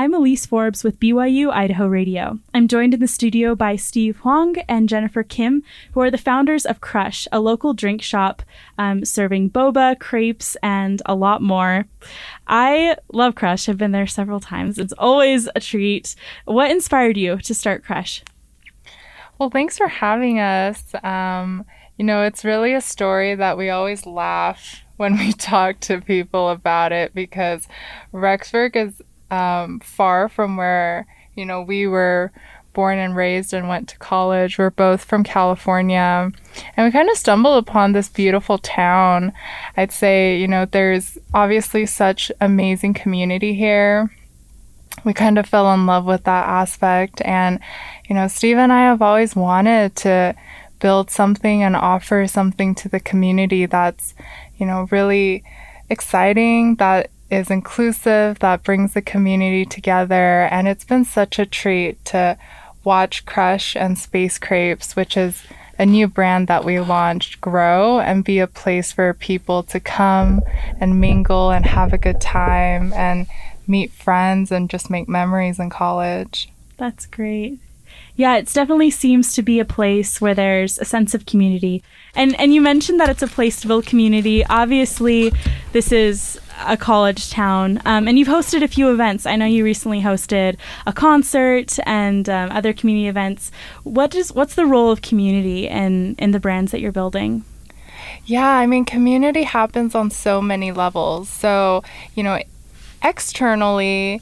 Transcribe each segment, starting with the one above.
I'm Elise Forbes with BYU Idaho Radio. I'm joined in the studio by Steve Huang and Jennifer Kim, who are the founders of Crush, a local drink shop um, serving boba, crepes, and a lot more. I love Crush. I've been there several times. It's always a treat. What inspired you to start Crush? Well, thanks for having us. Um, you know, it's really a story that we always laugh when we talk to people about it because Rexburg is um, far from where you know we were born and raised and went to college. We're both from California. And we kind of stumbled upon this beautiful town. I'd say, you know, there's obviously such amazing community here. We kind of fell in love with that aspect. And, you know, Steve and I have always wanted to build something and offer something to the community that's, you know, really exciting, that is inclusive, that brings the community together. And it's been such a treat to watch Crush and Space Crepes, which is a new brand that we launched, grow and be a place for people to come and mingle and have a good time and meet friends and just make memories in college. That's great. Yeah, it definitely seems to be a place where there's a sense of community. And and you mentioned that it's a place to build community. Obviously, this is a college town, um, and you've hosted a few events. I know you recently hosted a concert and um, other community events. What is what's the role of community in in the brands that you're building? Yeah, I mean, community happens on so many levels. So, you know, externally,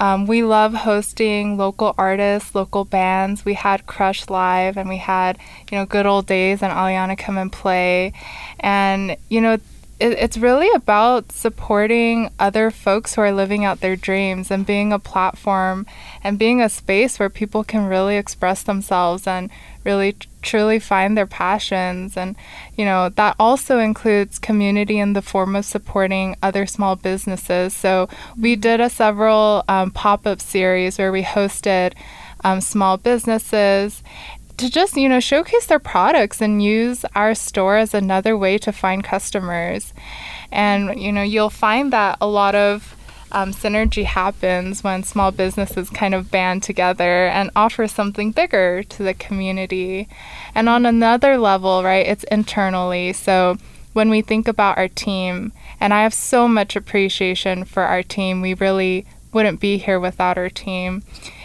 um, we love hosting local artists, local bands. We had Crush Live and we had, you know, Good Old Days and Aliana come and play. And, you know, it, it's really about supporting other folks who are living out their dreams and being a platform and being a space where people can really express themselves and really truly find their passions and you know that also includes community in the form of supporting other small businesses so we mm-hmm. did a several um, pop-up series where we hosted um, small businesses to just you know showcase their products and use our store as another way to find customers. And you know you'll find that a lot of um, synergy happens when small businesses kind of band together and offer something bigger to the community. And on another level right it's internally. So when we think about our team and i have so much appreciation for our team we really wouldn't be here without our team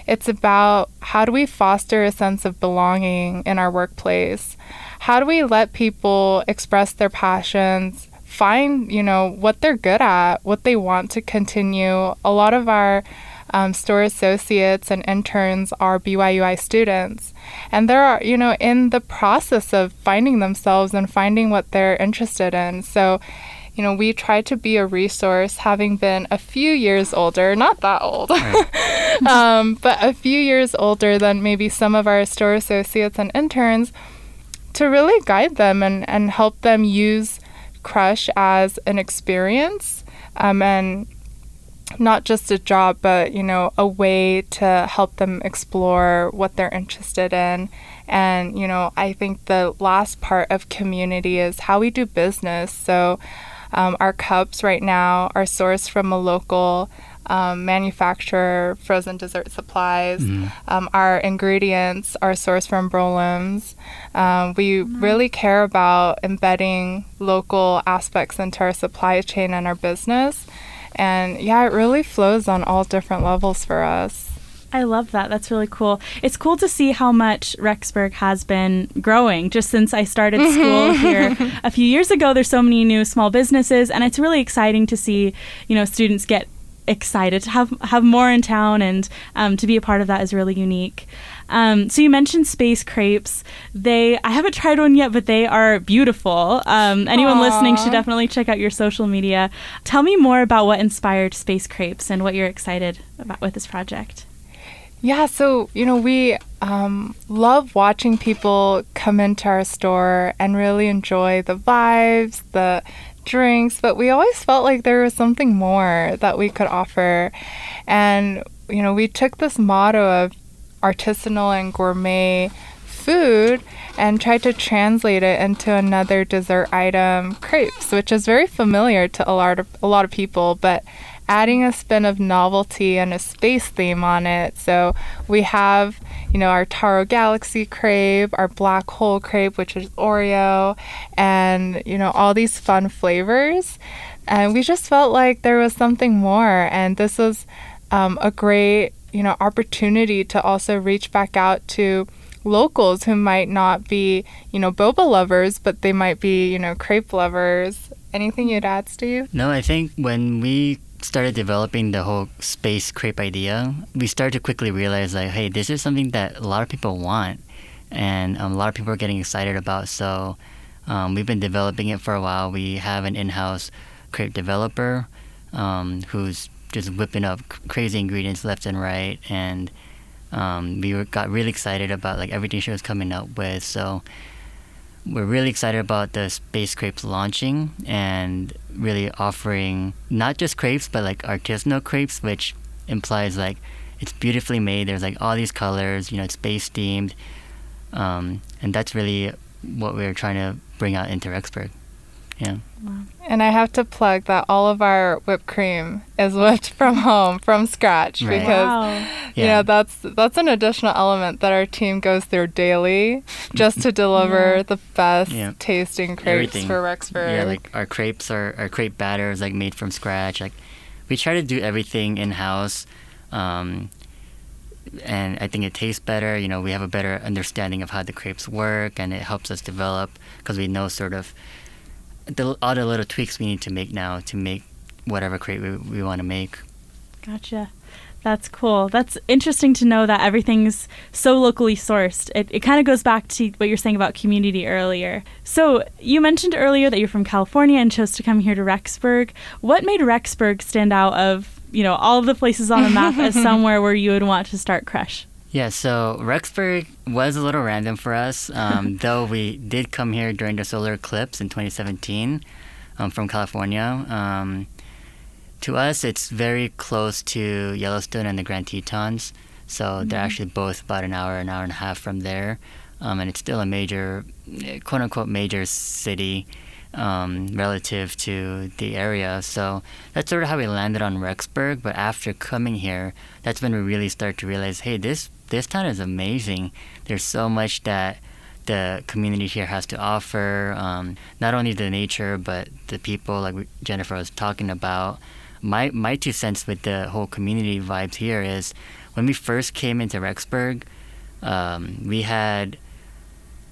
it's about how do we foster a sense of belonging in our workplace? How do we let people express their passions, find, you know, what they're good at, what they want to continue? A lot of our um, store associates and interns are BYUI students. And they're, you know, in the process of finding themselves and finding what they're interested in. So you know, we try to be a resource having been a few years older, not that old, right. um, but a few years older than maybe some of our store associates and interns to really guide them and, and help them use Crush as an experience um, and not just a job, but, you know, a way to help them explore what they're interested in. And, you know, I think the last part of community is how we do business. So, um, our cups right now are sourced from a local um, manufacturer, frozen dessert supplies. Mm. Um, our ingredients are sourced from Broulim's. Um, we mm. really care about embedding local aspects into our supply chain and our business. And yeah, it really flows on all different levels for us. I love that. That's really cool. It's cool to see how much Rexburg has been growing just since I started school here a few years ago. There's so many new small businesses, and it's really exciting to see, you know, students get excited to have have more in town, and um, to be a part of that is really unique. Um, so you mentioned space crepes. They I haven't tried one yet, but they are beautiful. Um, anyone Aww. listening should definitely check out your social media. Tell me more about what inspired space crepes and what you're excited about with this project. Yeah, so, you know, we um, love watching people come into our store and really enjoy the vibes, the drinks, but we always felt like there was something more that we could offer. And, you know, we took this motto of artisanal and gourmet food and tried to translate it into another dessert item, crepes, which is very familiar to a lot of a lot of people, but adding a spin of novelty and a space theme on it. So we have, you know, our Taro Galaxy crepe, our black hole crepe, which is Oreo, and, you know, all these fun flavors. And we just felt like there was something more. And this was um, a great, you know, opportunity to also reach back out to locals who might not be, you know, boba lovers, but they might be, you know, crepe lovers. Anything you'd add, Steve? No, I think when we started developing the whole space crepe idea, we started to quickly realize like, hey, this is something that a lot of people want, and um, a lot of people are getting excited about. So um, we've been developing it for a while. We have an in-house crepe developer um, who's just whipping up crazy ingredients left and right, and um, we got really excited about like everything she was coming up with. So we're really excited about the space crepes launching and really offering not just crepes but like artisanal crepes, which implies like it's beautifully made. There's like all these colors, you know, it's space themed, um, and that's really what we're trying to bring out into Rexburg. Yeah. Wow. And I have to plug that all of our whipped cream is whipped from home from scratch right. because wow. you yeah. know that's that's an additional element that our team goes through daily just to deliver yeah. the best yeah. tasting crepes Everything. for Rexburg. Yeah, like our crepes are our crepe batter is like made from scratch. Like we try to do everything in house. Um, and I think it tastes better. You know, we have a better understanding of how the crepes work, and it helps us develop because we know sort of the, all the little tweaks we need to make now to make whatever crate we, we want to make. Gotcha. That's cool. That's interesting to know that everything's so locally sourced. It, it kind of goes back to what you're saying about community earlier. So, you mentioned earlier that you're from California and chose to come here to Rexburg. What made Rexburg stand out of, you know, all of the places on the map as somewhere where you would want to start Crush? Yeah, so Rexburg was a little random for us, um, though we did come here during the solar eclipse in 2017 um, from California. Um, to us, it's very close to Yellowstone and the Grand Tetons, so mm-hmm. they're actually both about an hour, an hour and a half from there, um, and it's still a major, quote unquote, major city. Um, relative to the area. So that's sort of how we landed on Rexburg. But after coming here, that's when we really start to realize, hey, this this town is amazing. There's so much that the community here has to offer. Um, not only the nature, but the people, like Jennifer was talking about. My my two cents with the whole community vibes here is when we first came into Rexburg, um, we had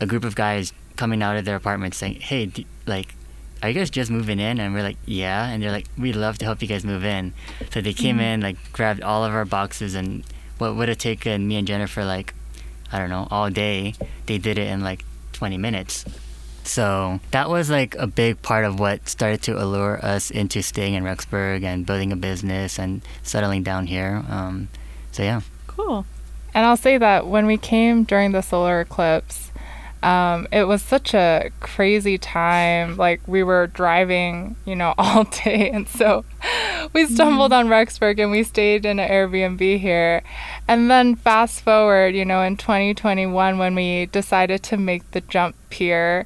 a group of guys coming out of their apartment saying, "Hey, do, like." Are you guys just moving in? And we're like, yeah. And they're like, we'd love to help you guys move in. So they came mm-hmm. in, like, grabbed all of our boxes and what would have taken me and Jennifer like I don't know all day, they did it in like 20 minutes. So that was like a big part of what started to allure us into staying in Rexburg and building a business and settling down here. Um, so yeah. Cool. And I'll say that when we came during the solar eclipse, um, it was such a crazy time. Like we were driving, you know, all day, and so we stumbled mm. on Rexburg and we stayed in an Airbnb here. And then fast forward, you know, in 2021 when we decided to make the jump here,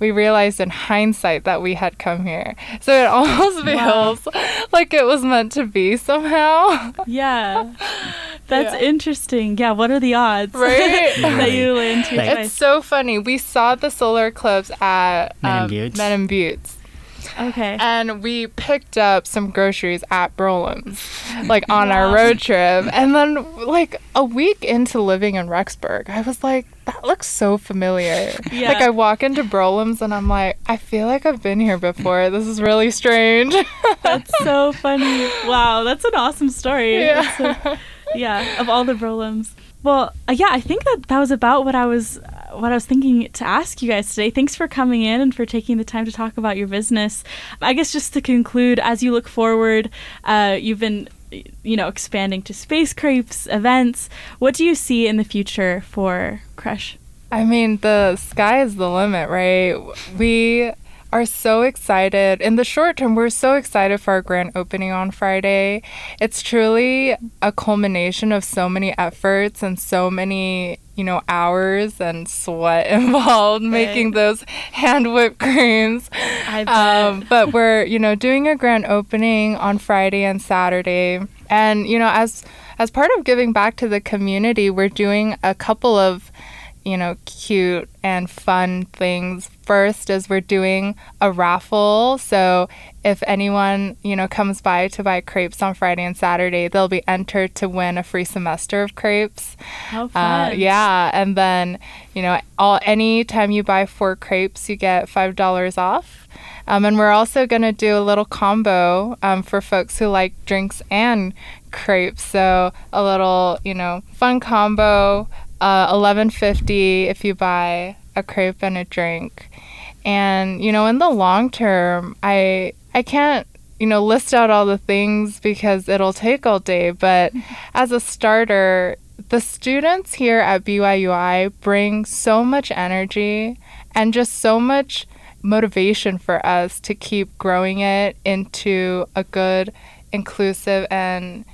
we realized in hindsight that we had come here. So it almost feels wow. like it was meant to be somehow. Yeah. That's yeah. interesting. Yeah, what are the odds? Right? that you land here It's so funny. We saw the solar eclipse at um, Menan Buttes. Okay. And we picked up some groceries at Broulim's, like on wow. our road trip. And then, like, a week into living in Rexburg, I was like, that looks so familiar. Yeah. Like, I walk into Broulim's and I'm like, I feel like I've been here before. This is really strange. that's so funny. Wow, that's an awesome story. Yeah. yeah, of all the Broulim's. Well, uh, yeah, I think that that was about what I was what I was thinking to ask you guys today. Thanks for coming in and for taking the time to talk about your business. I guess just to conclude, as you look forward, uh, you've been you know expanding to space crepes events. What do you see in the future for Crush? I mean, the sky is the limit, right? We are so excited. In the short term, we're so excited for our grand opening on Friday. It's truly a culmination of so many efforts and so many you know, hours and sweat involved making those hand whipped creams. I bet. Um, but we're, you know, doing a grand opening on Friday and Saturday. And, you know, as as part of giving back to the community, we're doing a couple of you know, cute and fun things. First is we're doing a raffle. So if anyone, you know, comes by to buy crepes on Friday and Saturday, they'll be entered to win a free semester of crepes. How fun. Uh, yeah, and then, you know, all anytime you buy four crepes, you get $5 off. Um, and we're also going to do a little combo um, for folks who like drinks and crepes. So a little, you know, fun combo uh, 1150 if you buy a crepe and a drink. And you know, in the long term, I I can't you know list out all the things because it'll take all day. But as a starter, the students here at BYUI bring so much energy and just so much motivation for us to keep growing it into a good, inclusive, and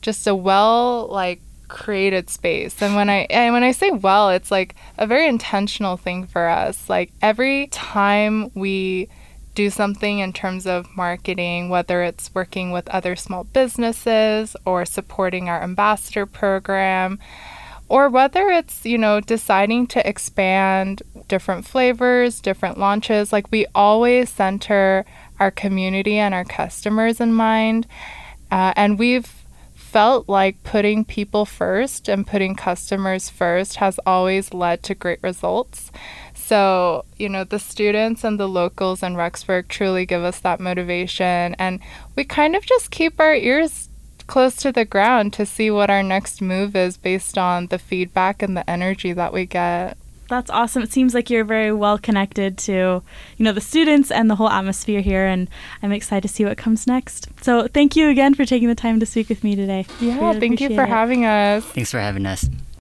just a well like created space. And when I and when I say well, it's like a very intentional thing for us. Like every time we do something in terms of marketing, whether it's working with other small businesses or supporting our ambassador program, or whether it's, you know, deciding to expand different flavors, different launches, like we always center our community and our customers in mind. Uh, and we've felt like putting people first and putting customers first has always led to great results. So, you know, the students and the locals in Rexburg truly give us that motivation. And we kind of just keep our ears close to the ground to see what our next move is based on the feedback and the energy that we get that's awesome. It seems like you're very well connected to, you know, the students and the whole atmosphere here, and I'm excited to see what comes next. So thank you again for taking the time to speak with me today. Yeah, really thank you for it. having us. Thanks for having us.